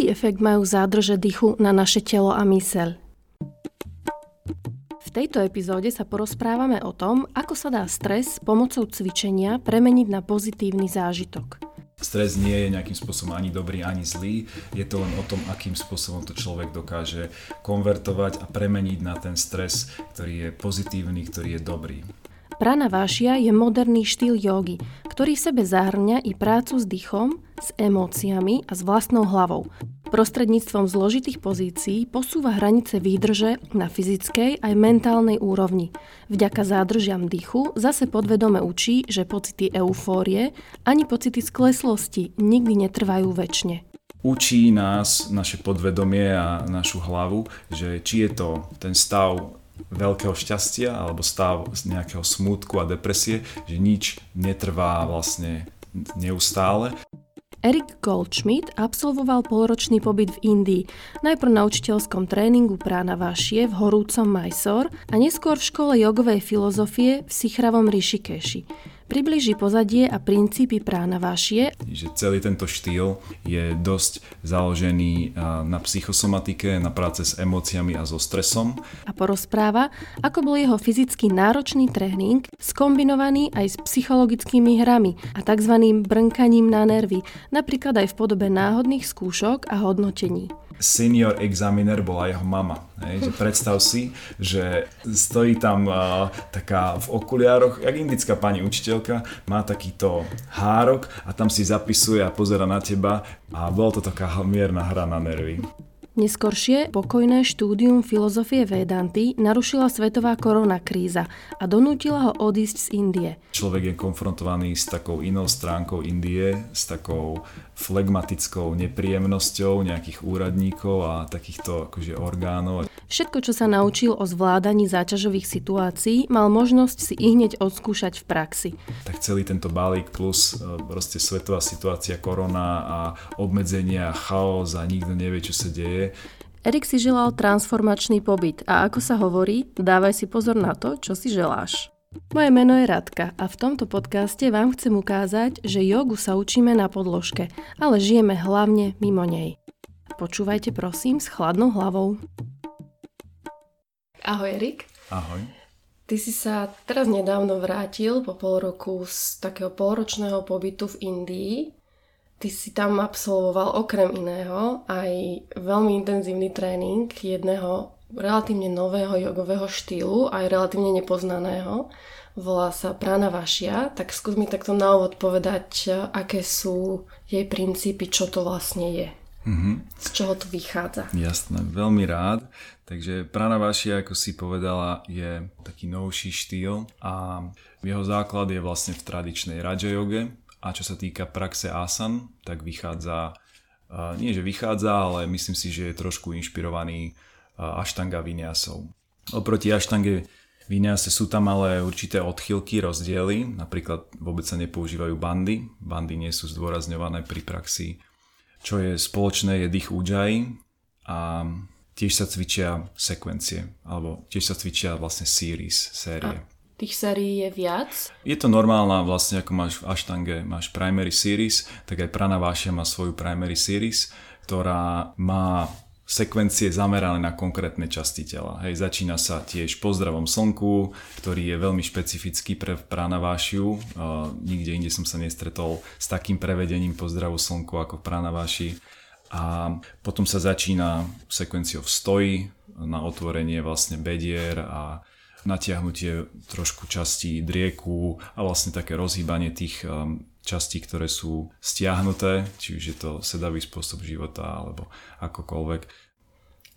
Aký efekt majú zádrže dychu na naše telo a myseľ? V tejto epizóde sa porozprávame o tom, ako sa dá stres pomocou cvičenia premeniť na pozitívny zážitok. Stres nie je nejakým spôsobom ani dobrý, ani zlý. Je to len o tom, akým spôsobom to človek dokáže konvertovať a premeniť na ten stres, ktorý je pozitívny, ktorý je dobrý. Prana Vášia je moderný štýl jogy, ktorý v sebe zahrňa i prácu s dýchom, s emóciami a s vlastnou hlavou. Prostredníctvom zložitých pozícií posúva hranice výdrže na fyzickej aj mentálnej úrovni. Vďaka zádržiam dýchu zase podvedome učí, že pocity eufórie ani pocity skleslosti nikdy netrvajú väčšine. Učí nás naše podvedomie a našu hlavu, že či je to ten stav veľkého šťastia alebo stav nejakého smútku a depresie, že nič netrvá vlastne neustále. Erik Goldschmidt absolvoval polročný pobyt v Indii, najprv na učiteľskom tréningu prána Vašie v horúcom Mysore a neskôr v škole jogovej filozofie v Sichravom Rishikeshi približí pozadie a princípy prána vášie. Že celý tento štýl je dosť založený na psychosomatike, na práce s emóciami a so stresom. A porozpráva, ako bol jeho fyzicky náročný tréning skombinovaný aj s psychologickými hrami a tzv. brnkaním na nervy, napríklad aj v podobe náhodných skúšok a hodnotení senior examiner bola jeho mama. Hej, že predstav si, že stojí tam uh, taká v okuliároch, jak indická pani učiteľka, má takýto hárok a tam si zapisuje a pozera na teba a bolo to taká mierna hra na nervy. Neskoršie pokojné štúdium filozofie Vedanty narušila svetová korona kríza a donútila ho odísť z Indie. Človek je konfrontovaný s takou inou stránkou Indie, s takou flegmatickou nepríjemnosťou nejakých úradníkov a takýchto akože orgánov. Všetko, čo sa naučil o zvládaní záťažových situácií, mal možnosť si i hneď odskúšať v praxi. Tak celý tento balík plus e, proste svetová situácia, korona a obmedzenia, chaos a nikto nevie, čo sa deje, Erik si želal transformačný pobyt a ako sa hovorí, dávaj si pozor na to, čo si želáš. Moje meno je Radka a v tomto podcaste vám chcem ukázať, že jogu sa učíme na podložke, ale žijeme hlavne mimo nej. Počúvajte prosím s chladnou hlavou. Ahoj Erik. Ahoj. Ty si sa teraz nedávno vrátil po pol roku z takého polročného pobytu v Indii Ty si tam absolvoval okrem iného aj veľmi intenzívny tréning jedného relatívne nového jogového štýlu, aj relatívne nepoznaného. Volá sa Prana Vašia, tak skús mi takto na úvod povedať, aké sú jej princípy, čo to vlastne je. Mm-hmm. Z čoho to vychádza? Jasné, veľmi rád. Takže Prana Vašia, ako si povedala, je taký novší štýl a jeho základ je vlastne v tradičnej Raja joge, a čo sa týka praxe asan, tak vychádza, nie že vychádza, ale myslím si, že je trošku inšpirovaný aštanga vinyasov. Oproti aštange vinyase sú tam ale určité odchylky, rozdiely, napríklad vôbec sa nepoužívajú bandy, bandy nie sú zdôrazňované pri praxi. Čo je spoločné je dých ujjayi a tiež sa cvičia sekvencie, alebo tiež sa cvičia vlastne series, série. A tých sérií je viac? Je to normálna vlastne, ako máš v Ashtange, máš primary series, tak aj Prana Vášia má svoju primary series, ktorá má sekvencie zamerané na konkrétne časti tela. Hej, začína sa tiež pozdravom slnku, ktorý je veľmi špecifický pre pranavášiu. Uh, nikde inde som sa nestretol s takým prevedením pozdravu slnku ako v pranaváši. A potom sa začína sekvenciou v stoji na otvorenie vlastne bedier a natiahnutie trošku častí drieku a vlastne také rozhýbanie tých častí, ktoré sú stiahnuté, či už je to sedavý spôsob života alebo akokoľvek.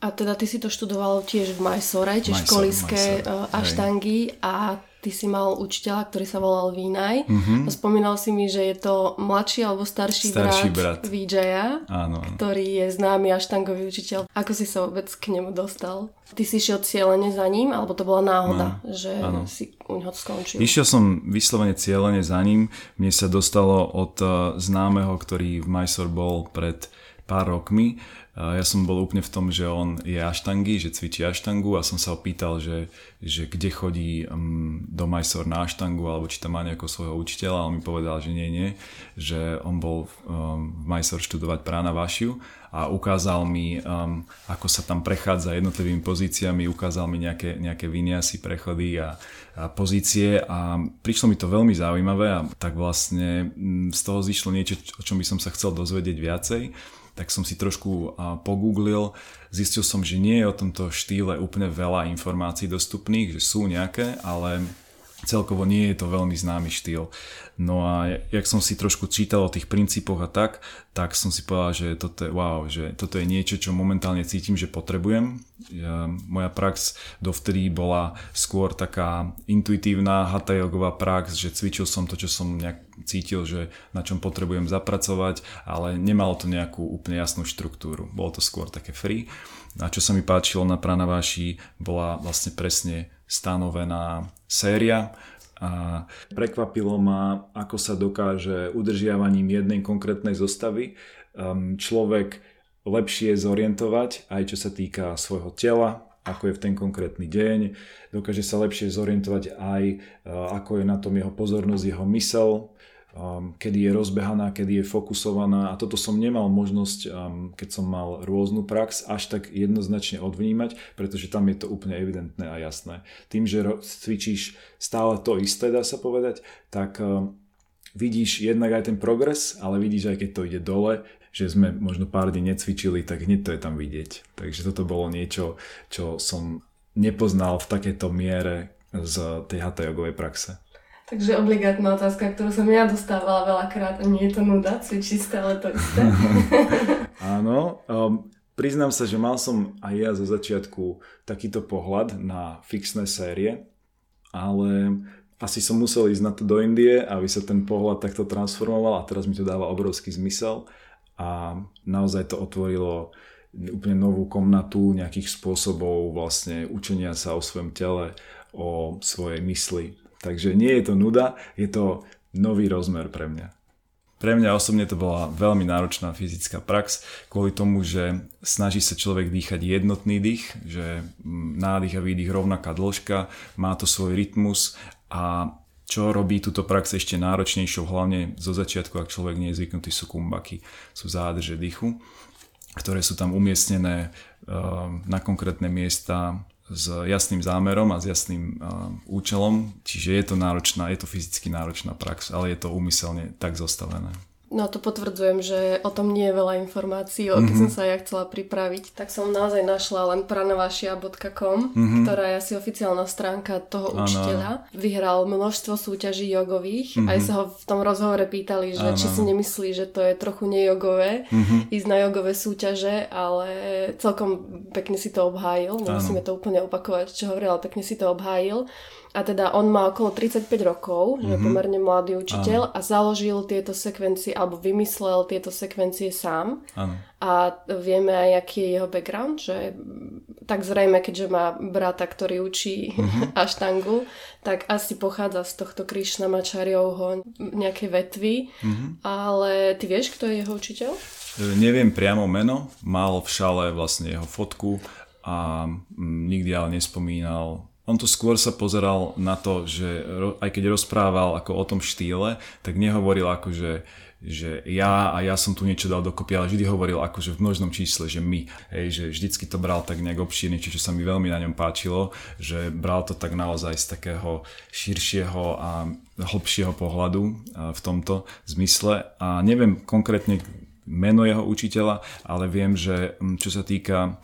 A teda ty si to študoval tiež v Majsore, čiže školiské uh, aštangy a ty si mal učiteľa, ktorý sa volal Vínaj. Mm-hmm. Spomínal si mi, že je to mladší alebo starší, starší brat, brat. VJa, áno, ktorý je známy aštangový učiteľ. Ako si sa vôbec k nemu dostal? Ty si šiel cieľene za ním, alebo to bola náhoda, no, že áno. si u neho skončil? Išiel som vyslovene cieľene za ním. Mne sa dostalo od uh, známeho, ktorý v Mysore bol pred pár rokmi, ja som bol úplne v tom, že on je aštangy, že cvičí aštangu a som sa opýtal, že, že kde chodí um, do Mysore na aštangu alebo či tam má nejakého svojho učiteľa a on mi povedal, že nie, nie, že on bol um, v Mysore študovať prána vašiu a ukázal mi, um, ako sa tam prechádza jednotlivými pozíciami, ukázal mi nejaké, nejaké vyniasy, prechody a, a pozície a prišlo mi to veľmi zaujímavé a tak vlastne mm, z toho zišlo niečo, o čom by som sa chcel dozvedieť viacej tak som si trošku pogooglil, zistil som, že nie je o tomto štýle úplne veľa informácií dostupných, že sú nejaké, ale celkovo nie je to veľmi známy štýl. No a jak som si trošku čítal o tých princípoch a tak, tak som si povedal, že toto je, wow, že toto je niečo, čo momentálne cítim, že potrebujem. Ja, moja prax dovtedy bola skôr taká intuitívna hatha prax, že cvičil som to, čo som nejak cítil, že na čom potrebujem zapracovať, ale nemalo to nejakú úplne jasnú štruktúru. Bolo to skôr také free. A čo sa mi páčilo na Pranaváši, bola vlastne presne stanovená séria. A prekvapilo ma, ako sa dokáže udržiavaním jednej konkrétnej zostavy um, človek lepšie zorientovať, aj čo sa týka svojho tela, ako je v ten konkrétny deň, dokáže sa lepšie zorientovať aj uh, ako je na tom jeho pozornosť, jeho mysel, kedy je rozbehaná, kedy je fokusovaná a toto som nemal možnosť, um, keď som mal rôznu prax, až tak jednoznačne odvnímať, pretože tam je to úplne evidentné a jasné. Tým, že cvičíš stále to isté, dá sa povedať, tak um, vidíš jednak aj ten progres, ale vidíš aj keď to ide dole, že sme možno pár dní necvičili, tak hneď to je tam vidieť. Takže toto bolo niečo, čo som nepoznal v takejto miere z tej hatha jogovej praxe. Takže obligátna otázka, ktorú som ja dostávala veľakrát a nie je to nuda, cvičí stále to isté. Áno, um, priznám sa, že mal som aj ja zo začiatku takýto pohľad na fixné série, ale asi som musel ísť na to do Indie, aby sa ten pohľad takto transformoval a teraz mi to dáva obrovský zmysel a naozaj to otvorilo úplne novú komnatu nejakých spôsobov vlastne učenia sa o svojom tele, o svojej mysli, Takže nie je to nuda, je to nový rozmer pre mňa. Pre mňa osobne to bola veľmi náročná fyzická prax kvôli tomu, že snaží sa človek dýchať jednotný dých, že mm, nádych a výdych rovnaká dĺžka, má to svoj rytmus a čo robí túto prax ešte náročnejšou, hlavne zo začiatku, ak človek nie je zvyknutý, sú kumbaky, sú zádrže dýchu, ktoré sú tam umiestnené uh, na konkrétne miesta s jasným zámerom a s jasným uh, účelom, čiže je to náročná, je to fyzicky náročná prax, ale je to úmyselne tak zostavené. No to potvrdzujem, že o tom nie je veľa informácií, o mm-hmm. som sa ja chcela pripraviť. Tak som naozaj našla len pranavašia.com, mm-hmm. ktorá je asi oficiálna stránka toho ano. učiteľa. Vyhral množstvo súťaží jogových. Mm-hmm. Aj sa ho v tom rozhovore pýtali, že ano. či si nemyslí, že to je trochu nejogové mm-hmm. ísť na jogové súťaže, ale celkom pekne si to obhájil. Nemusíme to úplne opakovať, čo hovoril, ale pekne si to obhájil. A teda on má okolo 35 rokov, mm-hmm. je mhm. pomerne mladý učiteľ Áno. a založil tieto sekvencie, alebo vymyslel tieto sekvencie sám. Áno. A vieme aj, aký je jeho background, že tak zrejme, keďže má brata, ktorý učí mm-hmm. aštangu, tak asi pochádza z tohto Krišna Mačariovho nejakej vetvy. Mm-hmm. Ale ty vieš, kto je jeho učiteľ? E, neviem priamo meno, mal v šale vlastne jeho fotku a nikdy ale nespomínal on tu skôr sa pozeral na to, že aj keď rozprával ako o tom štýle, tak nehovoril ako, že, že ja a ja som tu niečo dal dokopy, ale vždy hovoril že v množnom čísle, že my. Hej, že vždycky to bral tak nejak obšírne, čiže sa mi veľmi na ňom páčilo, že bral to tak naozaj z takého širšieho a hlbšieho pohľadu v tomto zmysle. A neviem konkrétne meno jeho učiteľa, ale viem, že čo sa týka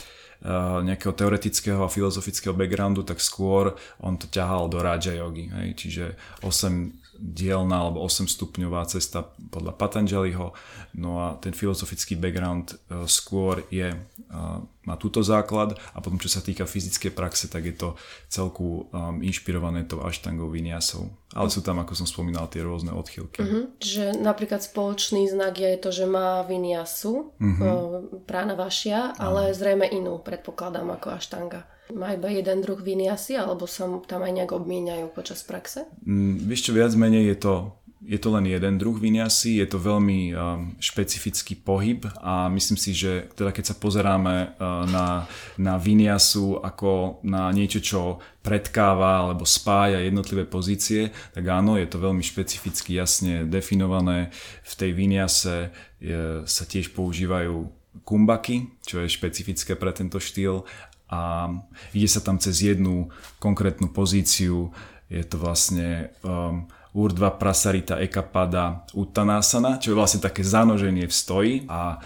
nejakého teoretického a filozofického backgroundu, tak skôr on to ťahal do Raja Yogi. Hej? Čiže 8 dielna alebo 8 stupňová cesta podľa Patanjaliho. No a ten filozofický background uh, skôr je, uh, má túto základ a potom čo sa týka fyzickej praxe, tak je to celku um, inšpirované tou aštangou vinyasou. Ale sú tam, ako som spomínal, tie rôzne odchylky. Uh-huh. Že napríklad spoločný znak je to, že má vinyasu, uh-huh. uh, prána vašia, ale uh-huh. zrejme inú, predpokladám, ako aštanga. Má iba jeden druh viny asi, alebo sa tam aj nejak obmieniajú počas praxe? Mm, vieš čo, viac menej je to je to len jeden druh vinyasy, je to veľmi um, špecifický pohyb a myslím si, že teda keď sa pozeráme uh, na, na vinyasu ako na niečo, čo predkáva alebo spája jednotlivé pozície, tak áno, je to veľmi špecificky jasne definované. V tej vinyase je, sa tiež používajú kumbaky, čo je špecifické pre tento štýl a ide sa tam cez jednu konkrétnu pozíciu, je to vlastne um, Urdva Prasarita Ekapada Uttanasana, čo je vlastne také zanoženie v stoji a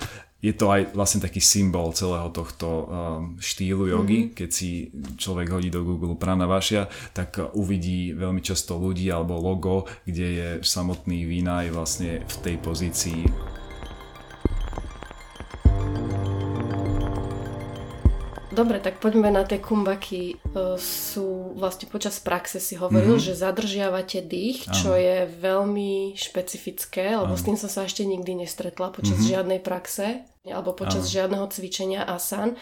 je to aj vlastne taký symbol celého tohto um, štýlu jogy. Mm-hmm. Keď si človek hodí do Google Pranavašia, tak uvidí veľmi často ľudí alebo logo, kde je samotný Vinaj vlastne v tej pozícii Dobre, tak poďme na tie kumbaky. E, sú vlastne počas praxe si hovoril, mm-hmm. že zadržiavate dých, ano. čo je veľmi špecifické, lebo ano. s tým som sa ešte nikdy nestretla počas mm-hmm. žiadnej praxe alebo počas ano. žiadneho cvičenia asan.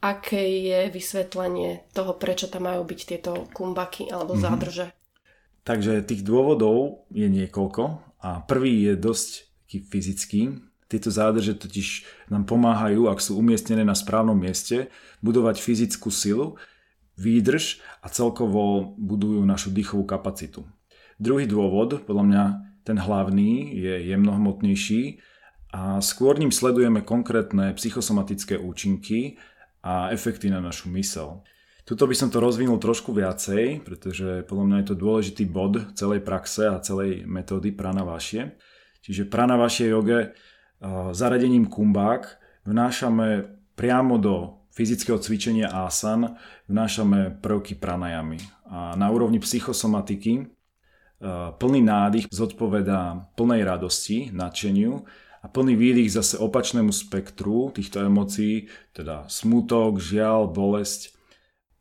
Aké je vysvetlenie toho, prečo tam majú byť tieto kumbaky alebo mm-hmm. zádrže? Takže tých dôvodov je niekoľko a prvý je dosť fyzický. Tieto zádrže totiž nám pomáhajú, ak sú umiestnené na správnom mieste, budovať fyzickú silu, výdrž a celkovo budujú našu dýchovú kapacitu. Druhý dôvod, podľa mňa ten hlavný, je jemnohmotnejší a skôr ním sledujeme konkrétne psychosomatické účinky a efekty na našu mysel. Tuto by som to rozvinul trošku viacej, pretože podľa mňa je to dôležitý bod celej praxe a celej metódy pranavašie. Čiže pranavašie joge zaradením kumbák vnášame priamo do fyzického cvičenia asan vnášame prvky pranajamy. A na úrovni psychosomatiky e, plný nádych zodpovedá plnej radosti, nadšeniu a plný výdych zase opačnému spektru týchto emócií, teda smutok, žial, bolesť.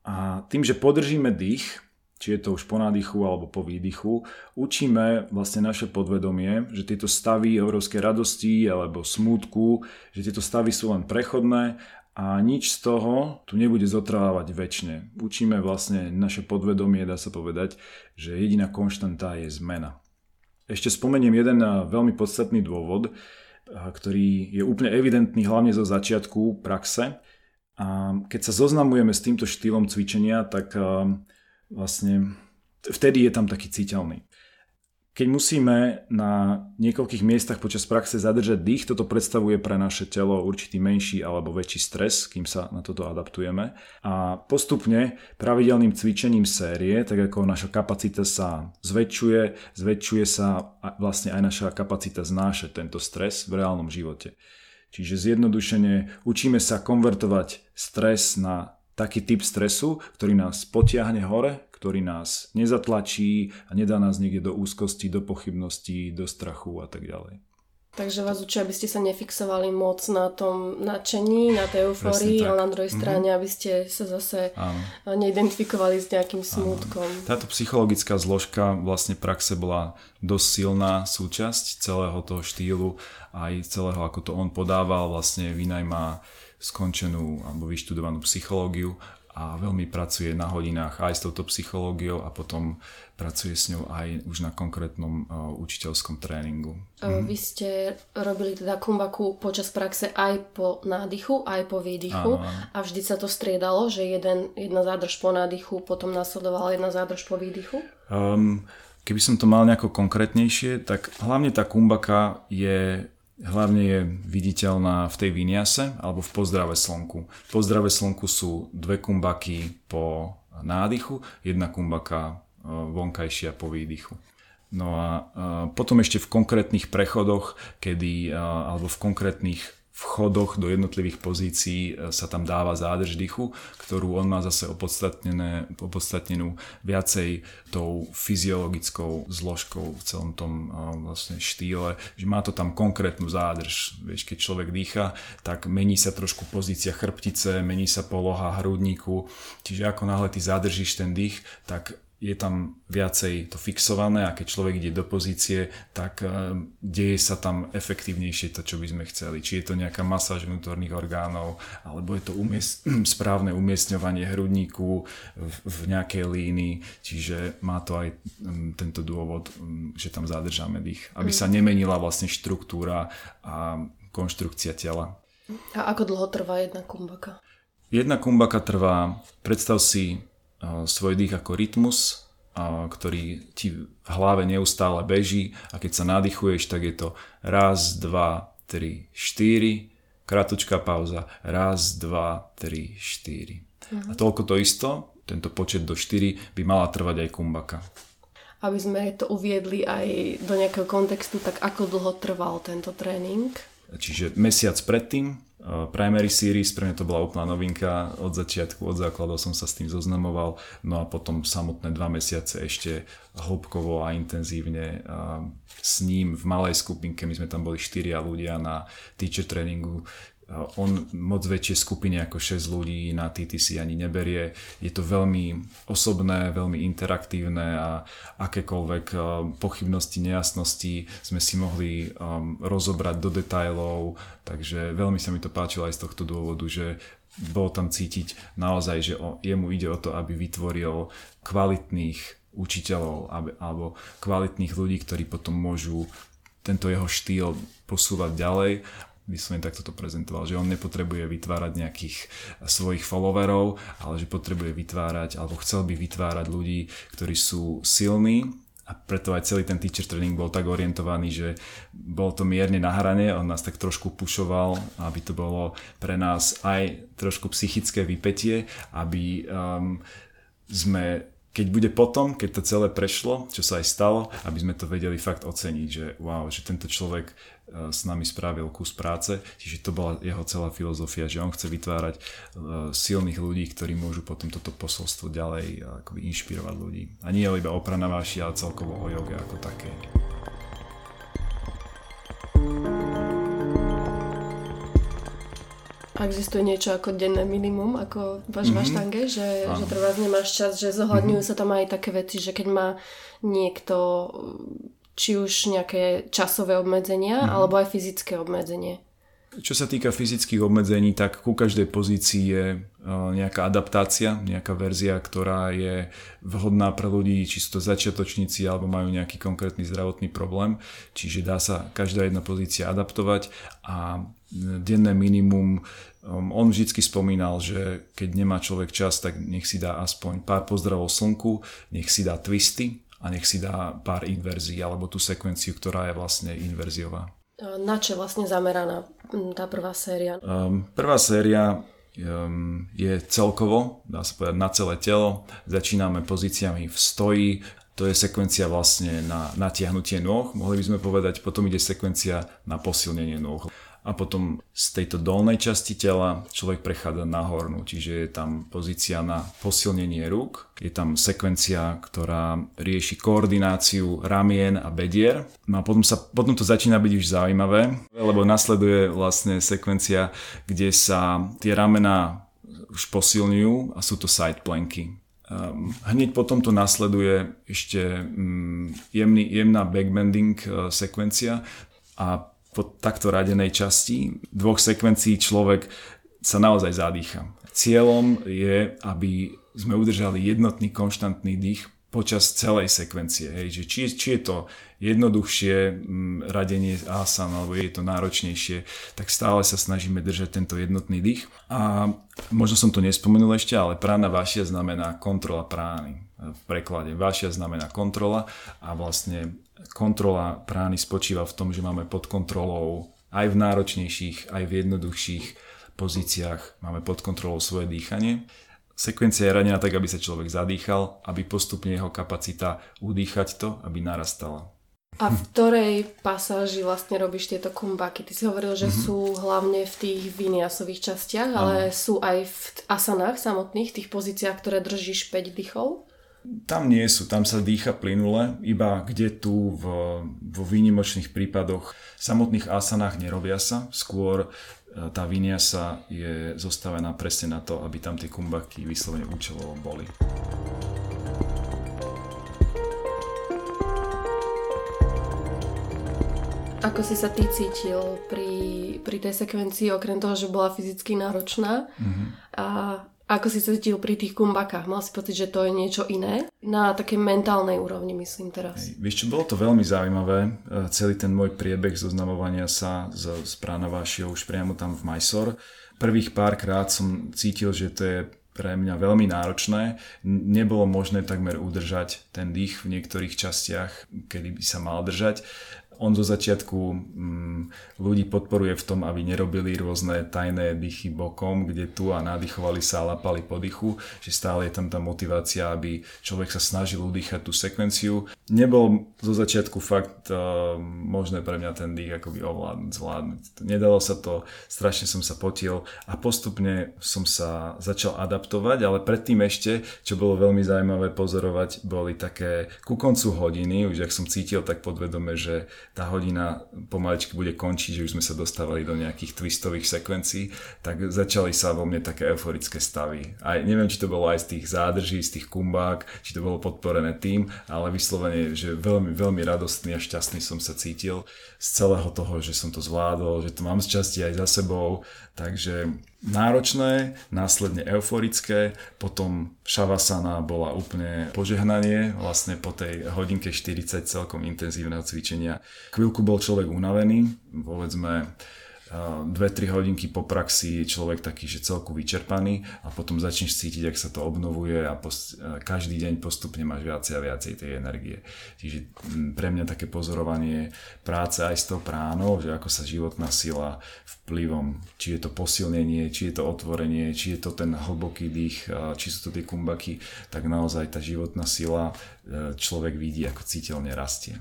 A tým, že podržíme dých, či je to už po nádychu alebo po výdychu, učíme vlastne naše podvedomie, že tieto stavy európskej radosti alebo smútku, že tieto stavy sú len prechodné a nič z toho tu nebude zotrvávať väčšine. Učíme vlastne naše podvedomie, dá sa povedať, že jediná konštanta je zmena. Ešte spomeniem jeden veľmi podstatný dôvod, ktorý je úplne evidentný hlavne zo začiatku praxe. A keď sa zoznamujeme s týmto štýlom cvičenia, tak vlastne vtedy je tam taký citeľný. Keď musíme na niekoľkých miestach počas praxe zadržať dých, toto predstavuje pre naše telo určitý menší alebo väčší stres, kým sa na toto adaptujeme. A postupne pravidelným cvičením série, tak ako naša kapacita sa zväčšuje, zväčšuje sa vlastne aj naša kapacita znášať tento stres v reálnom živote. Čiže zjednodušene učíme sa konvertovať stres na taký typ stresu, ktorý nás potiahne hore, ktorý nás nezatlačí a nedá nás niekde do úzkosti, do pochybností, do strachu a tak ďalej. Takže vás učia, aby ste sa nefixovali moc na tom nadšení, na tej eufórii, ale na druhej mhm. strane, mm-hmm. aby ste sa zase Áno. neidentifikovali s nejakým smútkom. Áno. Táto psychologická zložka vlastne praxe bola dosť silná súčasť celého toho štýlu aj celého, ako to on podával. Vlastne Vinaj má skončenú alebo vyštudovanú psychológiu a veľmi pracuje na hodinách aj s touto psychológiou a potom pracuje s ňou aj už na konkrétnom uh, učiteľskom tréningu. Uh, vy ste robili teda kumbaku počas praxe aj po nádychu, aj po výdychu áno. a vždy sa to striedalo, že jeden, jedna zádrž po nádychu, potom nasledovala jedna zádrž po výdychu? Um, keby som to mal nejako konkrétnejšie, tak hlavne tá kumbaka je hlavne je viditeľná v tej viniase alebo v pozdrave slnku. V pozdrave slnku sú dve kumbaky po nádychu, jedna kumbaka e, vonkajšia po výdychu. No a e, potom ešte v konkrétnych prechodoch, kedy, e, alebo v konkrétnych vchodoch do jednotlivých pozícií e, sa tam dáva zádrž dýchu, ktorú on má zase opodstatnenú viacej tou fyziologickou zložkou v celom tom e, vlastne štýle, že má to tam konkrétnu zádrž. Vieš, keď človek dýcha, tak mení sa trošku pozícia chrbtice, mení sa poloha hrudníku, čiže ako náhle ty zadržíš ten dých, tak je tam viacej to fixované a keď človek ide do pozície, tak uh, deje sa tam efektívnejšie to, čo by sme chceli. Či je to nejaká masáž vnútorných orgánov, alebo je to umiest- správne umiestňovanie hrudníku v, v nejakej línii, čiže má to aj um, tento dôvod, um, že tam zadržáme dých, aby mm. sa nemenila vlastne štruktúra a konštrukcia tela. A ako dlho trvá jedna kumbaka? Jedna kumbaka trvá, predstav si svoj dých ako rytmus, ktorý ti v hlave neustále beží a keď sa nadýchuješ, tak je to raz, dva, tri, štyri, kratučká pauza, raz, dva, tri, štyri. Uh-huh. A toľko to isto, tento počet do 4 by mala trvať aj kumbaka. Aby sme to uviedli aj do nejakého kontextu, tak ako dlho trval tento tréning? Čiže mesiac predtým Eh, primary Series, pre mňa to bola úplná novinka, od začiatku, od základov som sa s tým zoznamoval, no a potom samotné dva mesiace ešte hĺbkovo a intenzívne eh, s ním v malej skupinke, my sme tam boli štyria ľudia na teacher tréningu, on moc väčšie skupiny ako 6 ľudí na TTC ani neberie. Je to veľmi osobné, veľmi interaktívne a akékoľvek uh, pochybnosti, nejasnosti sme si mohli um, rozobrať do detajlov, takže veľmi sa mi to páčilo aj z tohto dôvodu, že bolo tam cítiť naozaj, že o, jemu ide o to, aby vytvoril kvalitných učiteľov alebo kvalitných ľudí, ktorí potom môžu tento jeho štýl posúvať ďalej vyslovene takto to prezentoval, že on nepotrebuje vytvárať nejakých svojich followerov, ale že potrebuje vytvárať, alebo chcel by vytvárať ľudí, ktorí sú silní. A preto aj celý ten teacher training bol tak orientovaný, že bol to mierne na hrane, on nás tak trošku pušoval, aby to bolo pre nás aj trošku psychické vypetie, aby um, sme keď bude potom, keď to celé prešlo, čo sa aj stalo, aby sme to vedeli fakt oceniť, že wow, že tento človek s nami spravil kus práce, čiže to bola jeho celá filozofia, že on chce vytvárať e, silných ľudí, ktorí môžu potom toto posolstvo ďalej e, akoby inšpirovať ľudí. A nie iba o pranaváši, ale celkovo o joge ako také. existuje niečo ako denné minimum, ako váš mm-hmm. vaštange, že, že treba nemáš čas, že zohľadňujú mm-hmm. sa tam aj také veci, že keď má niekto či už nejaké časové obmedzenia, mm-hmm. alebo aj fyzické obmedzenie. Čo sa týka fyzických obmedzení, tak ku každej pozícii je e, nejaká adaptácia, nejaká verzia, ktorá je vhodná pre ľudí, či sú to začiatočníci alebo majú nejaký konkrétny zdravotný problém. Čiže dá sa každá jedna pozícia adaptovať a denné minimum Um, on vždy spomínal, že keď nemá človek čas, tak nech si dá aspoň pár pozdravov slnku, nech si dá twisty a nech si dá pár inverzií alebo tú sekvenciu, ktorá je vlastne inverziová. Na čo vlastne zameraná tá prvá séria? Um, prvá séria um, je celkovo, dá sa povedať, na celé telo. Začíname pozíciami v stoji, to je sekvencia vlastne na natiahnutie nôh, mohli by sme povedať, potom ide sekvencia na posilnenie nôh a potom z tejto dolnej časti tela človek prechádza na hornú, čiže je tam pozícia na posilnenie rúk, je tam sekvencia, ktorá rieši koordináciu ramien a bedier. No a potom, sa, potom to začína byť už zaujímavé, lebo nasleduje vlastne sekvencia, kde sa tie ramena už posilňujú a sú to side planky. Um, hneď potom to nasleduje ešte um, jemný, jemná backbending uh, sekvencia a po takto radenej časti dvoch sekvencií človek sa naozaj zadýcha. Cieľom je, aby sme udržali jednotný konštantný dých počas celej sekvencie. Hej. Že či, či je to jednoduchšie mm, radenie asan alebo je to náročnejšie, tak stále sa snažíme držať tento jednotný dých. A možno som to nespomenul ešte, ale prána vašia znamená kontrola prány. V preklade vašia znamená kontrola a vlastne kontrola prány spočíva v tom, že máme pod kontrolou aj v náročnejších, aj v jednoduchších pozíciách máme pod kontrolou svoje dýchanie. Sekvencia je radená tak, aby sa človek zadýchal, aby postupne jeho kapacita udýchať to, aby narastala. A v ktorej pasáži vlastne robíš tieto kumbaky? Ty si hovoril, že mm-hmm. sú hlavne v tých viniasových častiach, ale ano. sú aj v asanách samotných, tých pozíciách, ktoré držíš 5 dýchov? Tam nie sú, tam sa dýcha plynule, iba kde tu v, vo výnimočných prípadoch samotných asanách nerobia sa, skôr e, tá viniasa je zostavená presne na to, aby tam tie kumbaky vyslovene účelovo boli. Ako si sa ty cítil pri, pri tej sekvencii, okrem toho, že bola fyzicky náročná? Mm-hmm. A ako si cítil pri tých kumbakách? Mal si pocit, že to je niečo iné? Na takej mentálnej úrovni, myslím teraz. Hej, vieš čo, bolo to veľmi zaujímavé. E, celý ten môj priebeh zoznamovania sa s, s Pránavášiou už priamo tam v Mysore. Prvých párkrát som cítil, že to je pre mňa veľmi náročné. Nebolo možné takmer udržať ten dých v niektorých častiach, kedy by sa mal držať on zo začiatku mm, ľudí podporuje v tom, aby nerobili rôzne tajné dychy bokom, kde tu a nadýchovali sa a lapali po dychu, že stále je tam tá motivácia, aby človek sa snažil udýchať tú sekvenciu. Nebol zo začiatku fakt uh, možné pre mňa ten dých akoby ovládnuť, zvládnuť. Nedalo sa to, strašne som sa potil a postupne som sa začal adaptovať, ale predtým ešte, čo bolo veľmi zaujímavé pozorovať, boli také ku koncu hodiny, už ak som cítil tak podvedome, že tá hodina pomaličky bude končiť, že už sme sa dostávali do nejakých twistových sekvencií, tak začali sa vo mne také euforické stavy. A neviem, či to bolo aj z tých zádrží, z tých kumbák, či to bolo podporené tým, ale vyslovene, že veľmi, veľmi radostný a šťastný som sa cítil z celého toho, že som to zvládol, že to mám z časti aj za sebou, takže náročné, následne euforické, potom šavasana bola úplne požehnanie, vlastne po tej hodinke 40 celkom intenzívneho cvičenia. Chvíľku bol človek unavený, povedzme 2-3 hodinky po praxi je človek taký, že celku vyčerpaný a potom začneš cítiť, ak sa to obnovuje a post- každý deň postupne máš viacej a viacej tej energie. Čiže pre mňa také pozorovanie práce aj s tou pránou, že ako sa životná sila vplyvom, či je to posilnenie, či je to otvorenie, či je to ten hlboký dých, či sú to tie kumbaky, tak naozaj tá životná sila človek vidí, ako citeľne rastie.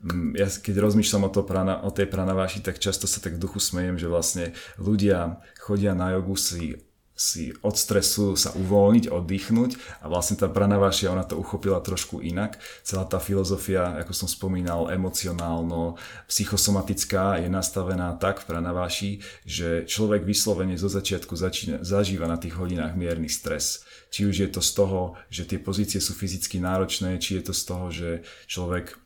Mm, ja keď rozmýšľam o, to prana, o tej pranaváši, tak často sa tak v duchu smejem, že vlastne ľudia chodia na jogu si si od stresu sa uvoľniť, oddychnúť a vlastne tá pranavášia, ona to uchopila trošku inak. Celá tá filozofia, ako som spomínal, emocionálno, psychosomatická je nastavená tak v pranaváši, že človek vyslovene zo začiatku začína, zažíva na tých hodinách mierny stres či už je to z toho, že tie pozície sú fyzicky náročné, či je to z toho, že človek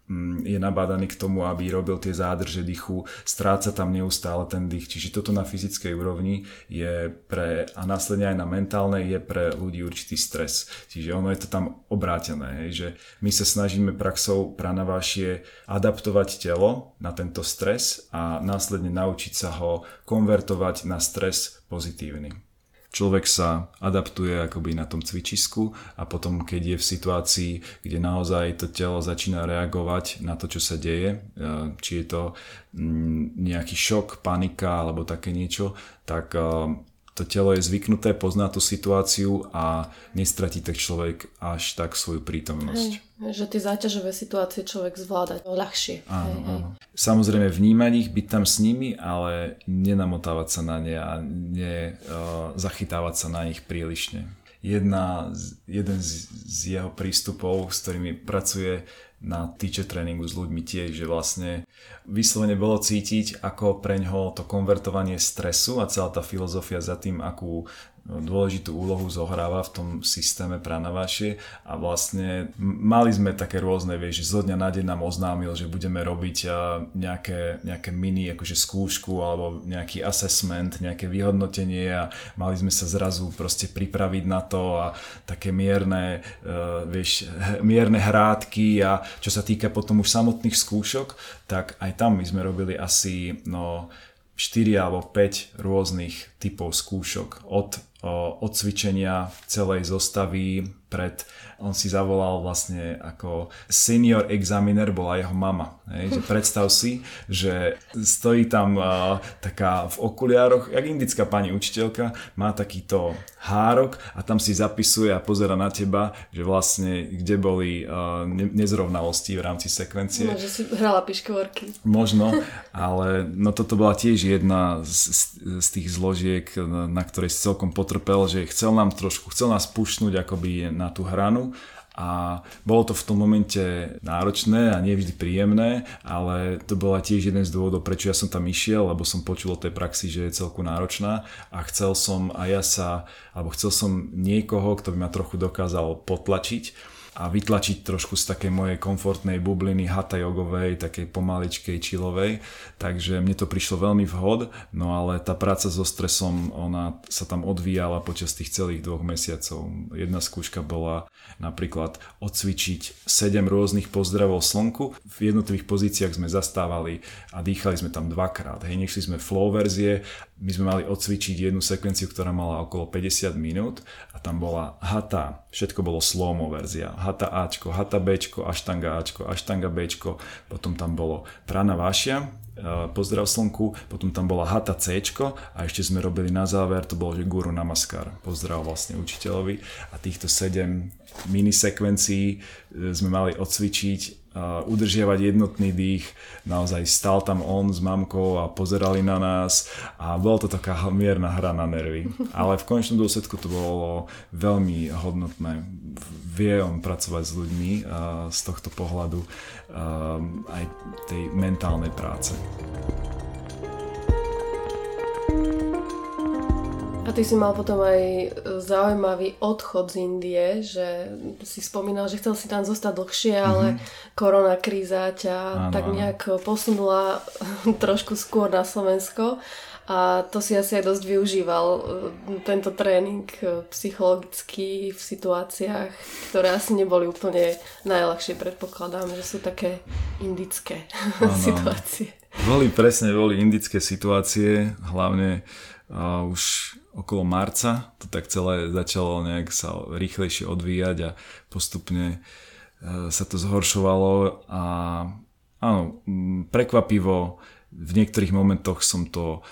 je nabádaný k tomu, aby robil tie zádrže dýchu, stráca tam neustále ten dých. Čiže toto na fyzickej úrovni je pre, a následne aj na mentálnej, je pre ľudí určitý stres. Čiže ono je to tam obrátené, hej, že my sa snažíme praxou pranavášie adaptovať telo na tento stres a následne naučiť sa ho konvertovať na stres pozitívny človek sa adaptuje akoby na tom cvičisku a potom keď je v situácii, kde naozaj to telo začína reagovať na to, čo sa deje, e, či je to mm, nejaký šok, panika alebo také niečo, tak e, to telo je zvyknuté, pozná tú situáciu a nestratí tak človek až tak svoju prítomnosť. Hej, že tie záťažové situácie človek zvláda ľahšie. Áno, hej, áno. Samozrejme vnímať ich, byť tam s nimi, ale nenamotávať sa na ne a nezachytávať uh, sa na nich prílišne. Jedna, jeden z, z jeho prístupov, s ktorými pracuje na teacher tréningu s ľuďmi tiež, že vlastne vyslovene bolo cítiť, ako preňho to konvertovanie stresu a celá tá filozofia za tým, akú dôležitú úlohu zohráva v tom systéme pranavašie a vlastne mali sme také rôzne, vieš, zo dňa na deň nám oznámil, že budeme robiť nejaké, nejaké mini akože skúšku alebo nejaký assessment, nejaké vyhodnotenie a mali sme sa zrazu proste pripraviť na to a také mierne, uh, vieš, mierne hrádky a čo sa týka potom už samotných skúšok, tak aj tam my sme robili asi no 4 alebo 5 rôznych typov skúšok od od celej zostavy pred, on si zavolal vlastne ako senior examiner bola jeho mama. Hej, že predstav si, že stojí tam uh, taká v okuliároch, jak indická pani učiteľka, má takýto hárok a tam si zapisuje a pozera na teba, že vlastne kde boli uh, nezrovnalosti v rámci sekvencie. No, že si hrala piškvorky. Možno, ale no toto bola tiež jedna z, z, tých zložiek, na, na ktorej si celkom potrpel, že chcel nám trošku, chcel nás pušnúť akoby na na tú hranu. A bolo to v tom momente náročné a nie vždy príjemné, ale to bola tiež jeden z dôvodov, prečo ja som tam išiel, lebo som počul o tej praxi, že je celku náročná. A chcel som aj ja sa, alebo chcel som niekoho, kto by ma trochu dokázal potlačiť a vytlačiť trošku z takej mojej komfortnej bubliny hatha jogovej, takej pomaličkej, čilovej. Takže mne to prišlo veľmi vhod, no ale tá práca so stresom, ona sa tam odvíjala počas tých celých dvoch mesiacov. Jedna skúška bola napríklad odcvičiť 7 rôznych pozdravov slnku. V jednotlivých pozíciách sme zastávali a dýchali sme tam dvakrát. Hej, nešli sme flow verzie, my sme mali odcvičiť jednu sekvenciu, ktorá mala okolo 50 minút a tam bola hata, všetko bolo slomo verzia. Hata Ačko, hata Bčko, aštanga Ačko, aštanga Bčko, potom tam bolo prana vášia, e, pozdrav slnku, potom tam bola hata C a ešte sme robili na záver, to bolo že guru namaskar, pozdrav vlastne učiteľovi. A týchto 7 mini sekvencií e, sme mali odcvičiť udržiavať jednotný dých. Naozaj stal tam on s mamkou a pozerali na nás a bola to taká mierna hra na nervy. Ale v konečnom dôsledku to bolo veľmi hodnotné. Vie on pracovať s ľuďmi z tohto pohľadu aj tej mentálnej práce. A ty si mal potom aj zaujímavý odchod z Indie, že si spomínal, že chcel si tam zostať dlhšie, ale mm-hmm. korona kríza ťa ano, tak nejak posunula trošku skôr na Slovensko. A to si asi aj dosť využíval, e, tento tréning e, psychologický v situáciách, ktoré asi neboli úplne najľahšie, predpokladám, že sú také indické ano. situácie. Boli presne, boli indické situácie, hlavne uh, už okolo marca to tak celé začalo nejak sa rýchlejšie odvíjať a postupne e, sa to zhoršovalo a áno, prekvapivo v niektorých momentoch som to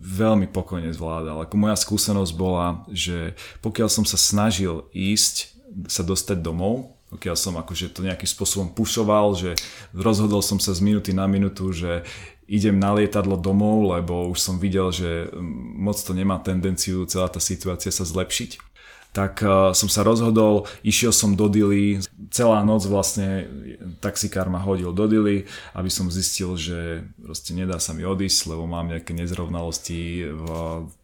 veľmi pokojne zvládal. Ako moja skúsenosť bola, že pokiaľ som sa snažil ísť, sa dostať domov, pokiaľ som akože to nejakým spôsobom pušoval, že rozhodol som sa z minúty na minútu, že idem na lietadlo domov, lebo už som videl, že mm, moc to nemá tendenciu celá tá situácia sa zlepšiť tak uh, som sa rozhodol, išiel som do Dily, celá noc vlastne taxikár ma hodil do Dily, aby som zistil, že proste nedá sa mi odísť, lebo mám nejaké nezrovnalosti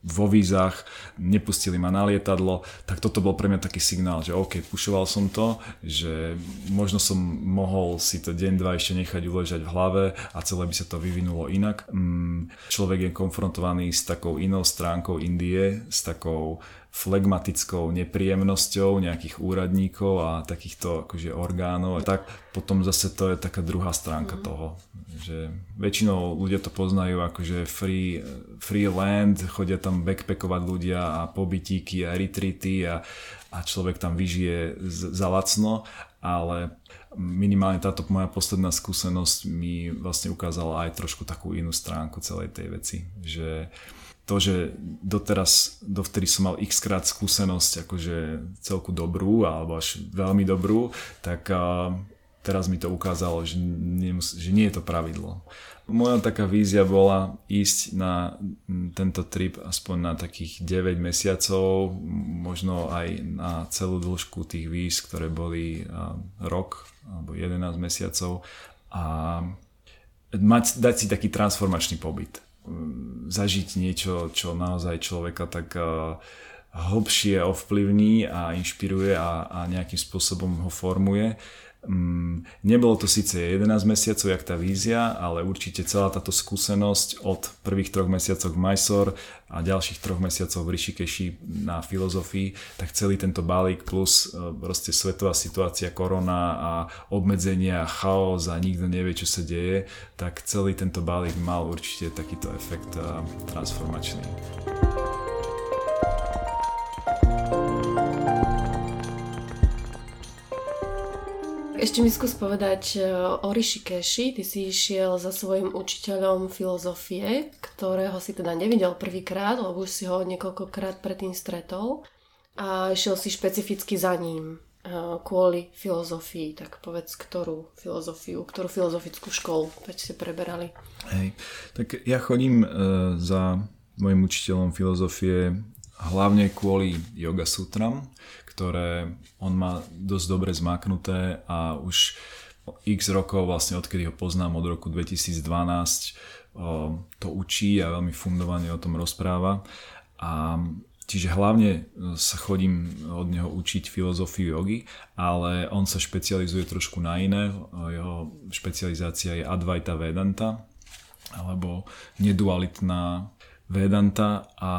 vo vízach, nepustili ma na lietadlo, tak toto bol pre mňa taký signál, že OK, pušoval som to, že možno som mohol si to deň, dva ešte nechať uležať v hlave a celé by sa to vyvinulo inak. Mm, človek je konfrontovaný s takou inou stránkou Indie, s takou flegmatickou nepríjemnosťou nejakých úradníkov a takýchto akože orgánov. Tak potom zase to je taká druhá stránka mm. toho. Že väčšinou ľudia to poznajú akože free, free land, chodia tam backpackovať ľudia a pobytíky a retreaty a, a človek tam vyžije za lacno, ale minimálne táto moja posledná skúsenosť mi vlastne ukázala aj trošku takú inú stránku celej tej veci. Že to, že doteraz, dovtedy som mal x krát skúsenosť akože celku dobrú alebo až veľmi dobrú, tak uh, teraz mi to ukázalo, že, nemus- že nie je to pravidlo. Moja taká vízia bola ísť na tento trip aspoň na takých 9 mesiacov, možno aj na celú dĺžku tých víz, ktoré boli rok alebo 11 mesiacov a mať, dať si taký transformačný pobyt zažiť niečo, čo naozaj človeka tak uh, hlbšie ovplyvní a inšpiruje a, a nejakým spôsobom ho formuje. Um, nebolo to síce 11 mesiacov, jak tá vízia, ale určite celá táto skúsenosť od prvých troch mesiacov v Mysore a ďalších troch mesiacov v Rishikeshi na filozofii, tak celý tento balík plus uh, proste svetová situácia, korona a obmedzenia, chaos a nikto nevie, čo sa deje, tak celý tento balík mal určite takýto efekt uh, transformačný. Ešte mi skús povedať e, o Rishikeshi. Ty si išiel za svojim učiteľom filozofie, ktorého si teda nevidel prvýkrát, lebo už si ho niekoľkokrát predtým stretol. A išiel si špecificky za ním e, kvôli filozofii. Tak povedz, ktorú filozofiu, ktorú filozofickú školu veď ste preberali. Hej, tak ja chodím uh, za mojim učiteľom filozofie hlavne kvôli yoga sutram, ktoré on má dosť dobre zmaknuté a už x rokov, vlastne odkedy ho poznám od roku 2012, to učí a veľmi fundovane o tom rozpráva. A Čiže hlavne sa chodím od neho učiť filozofiu jogy, ale on sa špecializuje trošku na iné. Jeho špecializácia je Advaita Vedanta, alebo nedualitná Vedanta a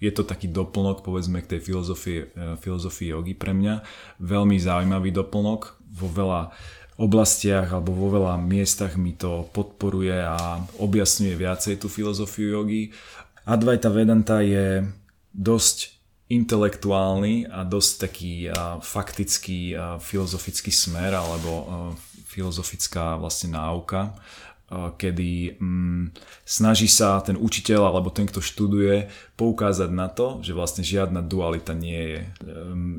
je to taký doplnok povedzme k tej filozofii, filozofii jogy pre mňa. Veľmi zaujímavý doplnok vo veľa oblastiach alebo vo veľa miestach mi to podporuje a objasňuje viacej tú filozofiu jogy. Advaita Vedanta je dosť intelektuálny a dosť taký a, faktický a, filozofický smer alebo filozofická vlastne náuka kedy mm, snaží sa ten učiteľ alebo ten, kto študuje, poukázať na to, že vlastne žiadna dualita nie je.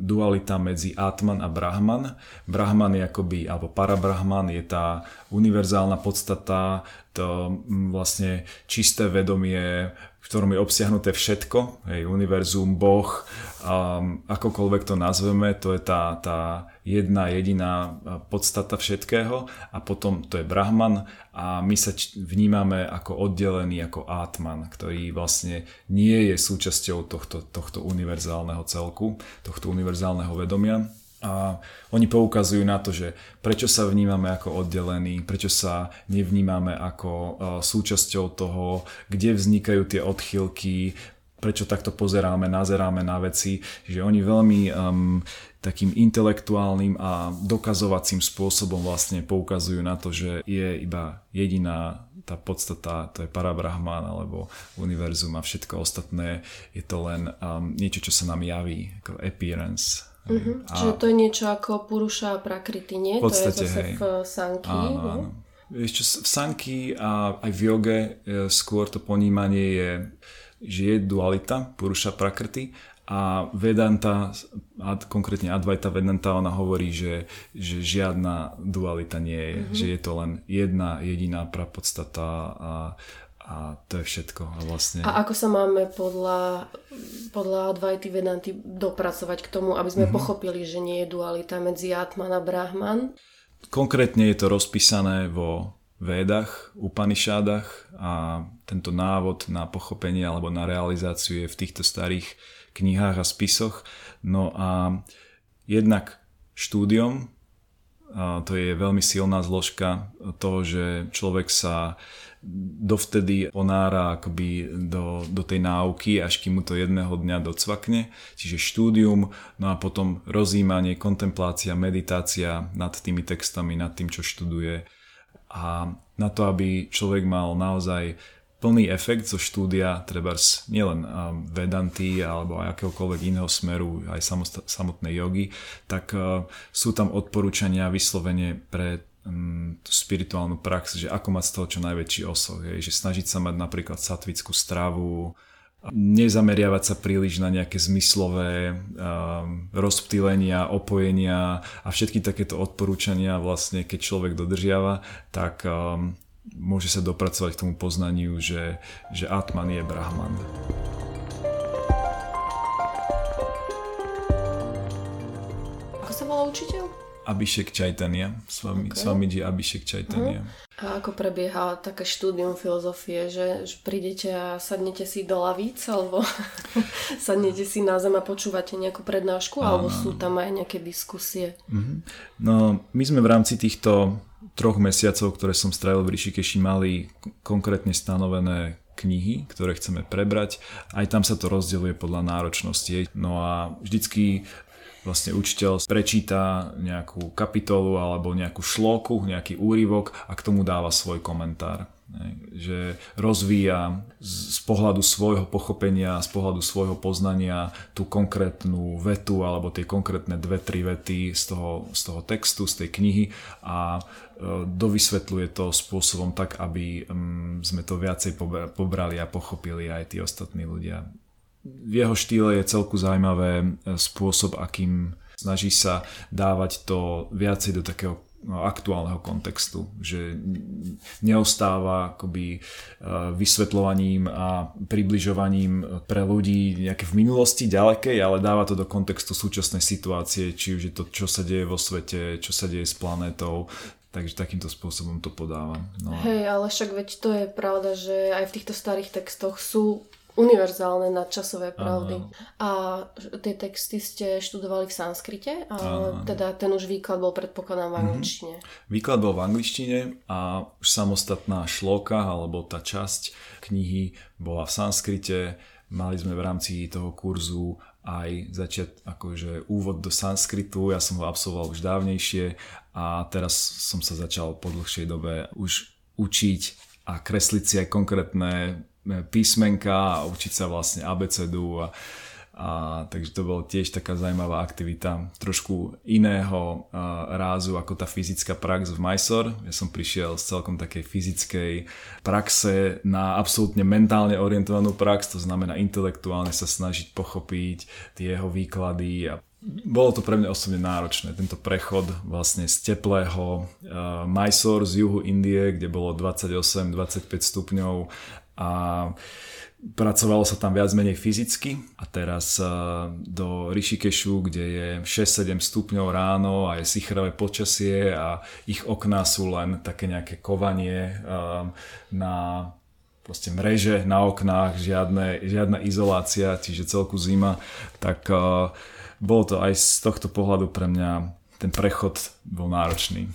Dualita medzi Atman a Brahman. Brahman je akoby, alebo Parabrahman je tá univerzálna podstata, to mm, vlastne čisté vedomie, v ktorom je obsiahnuté všetko, hej, univerzum, Boh, um, akokoľvek to nazveme, to je tá, tá jedna jediná podstata všetkého. A potom to je Brahman a my sa vnímame ako oddelený ako Atman, ktorý vlastne nie je súčasťou tohto, tohto univerzálneho celku, tohto univerzálneho vedomia a oni poukazujú na to, že prečo sa vnímame ako oddelení, prečo sa nevnímame ako súčasťou toho, kde vznikajú tie odchylky, prečo takto pozeráme, nazeráme na veci, že oni veľmi um, takým intelektuálnym a dokazovacím spôsobom vlastne poukazujú na to, že je iba jediná tá podstata, to je parabrahman alebo univerzum a všetko ostatné je to len um, niečo, čo sa nám javí, ako appearance Uh-huh. A... Čiže to je niečo ako Puruša a Prakriti, nie? V podstate, to je zase hej. v Sanky. Áno, áno. Ešte v Sanky a aj v joge e, skôr to ponímanie je, že je dualita Puruša Prakriti a Vedanta, a konkrétne Advaita Vedanta, ona hovorí, že, že žiadna dualita nie je, mm-hmm. že je to len jedna jediná prapodstata a a to je všetko. A, vlastne... a ako sa máme podľa, podľa Advaity Vedanty dopracovať k tomu, aby sme mm-hmm. pochopili, že nie je dualita medzi Atman a Brahman? Konkrétne je to rozpísané vo Védach, Upanishádach a tento návod na pochopenie alebo na realizáciu je v týchto starých knihách a spisoch. No a jednak štúdium, a to je veľmi silná zložka toho, že človek sa dovtedy ponára akoby do, do tej náuky, až kým mu to jedného dňa docvakne. Čiže štúdium, no a potom rozímanie, kontemplácia, meditácia nad tými textami, nad tým, čo študuje. A na to, aby človek mal naozaj plný efekt zo štúdia, treba nielen Vedanty alebo aj akéhokoľvek iného smeru, aj samotnej jogy, tak sú tam odporúčania vyslovene pre tú spirituálnu prax, že ako mať z toho čo najväčší osoch, je, že snažiť sa mať napríklad satvickú stravu, nezameriavať sa príliš na nejaké zmyslové um, rozptýlenia, opojenia a všetky takéto odporúčania vlastne, keď človek dodržiava, tak um, môže sa dopracovať k tomu poznaniu, že, že Atman je Brahman. Ako sa volá učiteľ? Abhishek Chaitanya, Swami, okay. Swamiji Abhishek Chaitanya. Uh-huh. A ako prebieha také štúdium filozofie, že, že prídete a sadnete si do lavíc, alebo sadnete si na zem a počúvate nejakú prednášku, alebo sú tam aj nejaké diskusie? Uh-huh. No, my sme v rámci týchto troch mesiacov, ktoré som strávil v Rishikeshi, mali konkrétne stanovené knihy, ktoré chceme prebrať. Aj tam sa to rozdeľuje podľa náročnosti. No a vždycky vlastne učiteľ prečíta nejakú kapitolu alebo nejakú šloku, nejaký úryvok a k tomu dáva svoj komentár. Že rozvíja z pohľadu svojho pochopenia, z pohľadu svojho poznania tú konkrétnu vetu alebo tie konkrétne dve, tri vety z toho, z toho textu, z tej knihy a e, dovysvetľuje to spôsobom tak, aby mm, sme to viacej pobrali a pochopili aj tí ostatní ľudia v jeho štýle je celku zaujímavé e, spôsob, akým snaží sa dávať to viacej do takého no, aktuálneho kontextu, že neostáva akoby e, vysvetľovaním a približovaním pre ľudí nejaké v minulosti ďalekej, ale dáva to do kontextu súčasnej situácie, či už je to, čo sa deje vo svete, čo sa deje s planétou, Takže takýmto spôsobom to podáva. No. Hej, ale však veď to je pravda, že aj v týchto starých textoch sú univerzálne nadčasové pravdy. A tie texty ste študovali v sanskrite, a teda ten už výklad bol predpokladám v mhm. angličtine. Mm-hmm. Výklad bol v angličtine a už samostatná šloka alebo tá časť knihy bola v sanskrite. Mali sme v rámci toho kurzu aj začiat akože úvod do sanskritu, ja som ho absolvoval už dávnejšie a teraz som sa začal po dlhšej dobe už učiť a kresliť si aj konkrétne písmenka a učiť sa vlastne abecedu a, a takže to bolo tiež taká zaujímavá aktivita trošku iného a, rázu ako tá fyzická prax v Mysore. Ja som prišiel z celkom takej fyzickej praxe na absolútne mentálne orientovanú prax, to znamená intelektuálne sa snažiť pochopiť tie jeho výklady a bolo to pre mňa osobne náročné, tento prechod vlastne z teplého uh, Mysore z juhu Indie, kde bolo 28-25 stupňov a pracovalo sa tam viac menej fyzicky a teraz do Rishikešu, kde je 6-7 stupňov ráno a je sichrové počasie a ich okná sú len také nejaké kovanie na proste mreže na oknách, žiadne, žiadna izolácia, čiže celku zima, tak bolo to aj z tohto pohľadu pre mňa ten prechod bol náročný.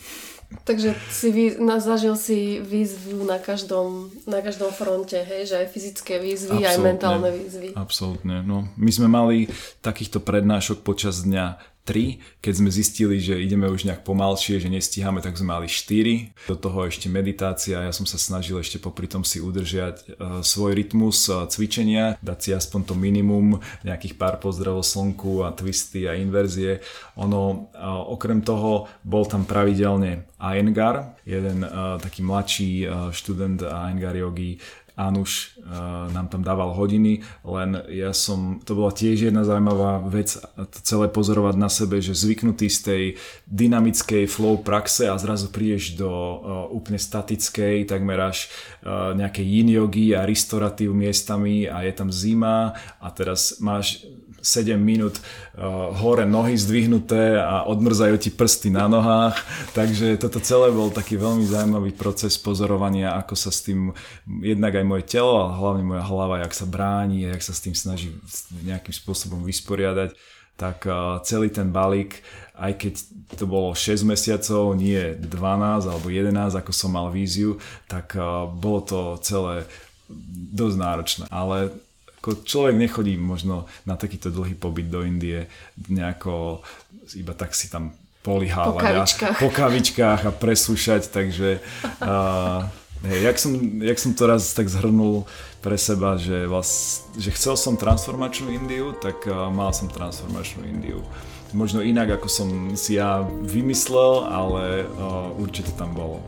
Takže si vy, na, zažil si výzvu na každom, na každom fronte, hej? že aj fyzické výzvy, Absolutne. aj mentálne výzvy. Absolútne. No, my sme mali takýchto prednášok počas dňa 3, keď sme zistili, že ideme už nejak pomalšie, že nestíhame, tak sme mali 4. Do toho ešte meditácia, ja som sa snažil ešte popri tom si udržiať uh, svoj rytmus uh, cvičenia, dať si aspoň to minimum, nejakých pár pozdravov slnku a twisty a inverzie. Ono, uh, okrem toho, bol tam pravidelne Iyengar, jeden taký mladší študent Iyengar jogi, Anuš uh, nám tam dával hodiny, len ja som, to bola tiež jedna zaujímavá vec, to celé pozorovať na sebe, že zvyknutý z tej dynamickej flow praxe a zrazu prídeš do uh, úplne statickej, takmer až uh, nejakej yin a restoratív miestami a je tam zima a teraz máš 7 minút uh, hore nohy zdvihnuté a odmrzajú ti prsty na nohách. Takže toto celé bol taký veľmi zaujímavý proces pozorovania, ako sa s tým jednak aj moje telo, ale hlavne moja hlava, jak sa bráni, jak sa s tým snaží nejakým spôsobom vysporiadať tak uh, celý ten balík, aj keď to bolo 6 mesiacov, nie 12 alebo 11, ako som mal víziu, tak uh, bolo to celé dosť náročné. Ale ako človek nechodí možno na takýto dlhý pobyt do Indie nejako iba tak si tam polihávať po kavičkách. a, po kavičkách a presúšať, takže uh, hej, jak, som, jak som to raz tak zhrnul pre seba, že, vlast, že chcel som transformačnú Indiu, tak uh, mal som transformačnú Indiu. Možno inak, ako som si ja vymyslel, ale uh, určite tam bolo.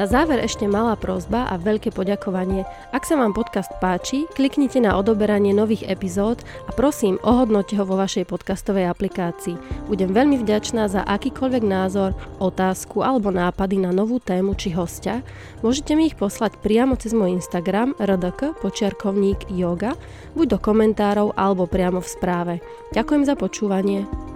Na záver ešte malá prozba a veľké poďakovanie. Ak sa vám podcast páči, kliknite na odoberanie nových epizód a prosím, ohodnote ho vo vašej podcastovej aplikácii. Budem veľmi vďačná za akýkoľvek názor, otázku alebo nápady na novú tému či hostia. Môžete mi ich poslať priamo cez môj Instagram rdk počiarkovník yoga, buď do komentárov alebo priamo v správe. Ďakujem za počúvanie.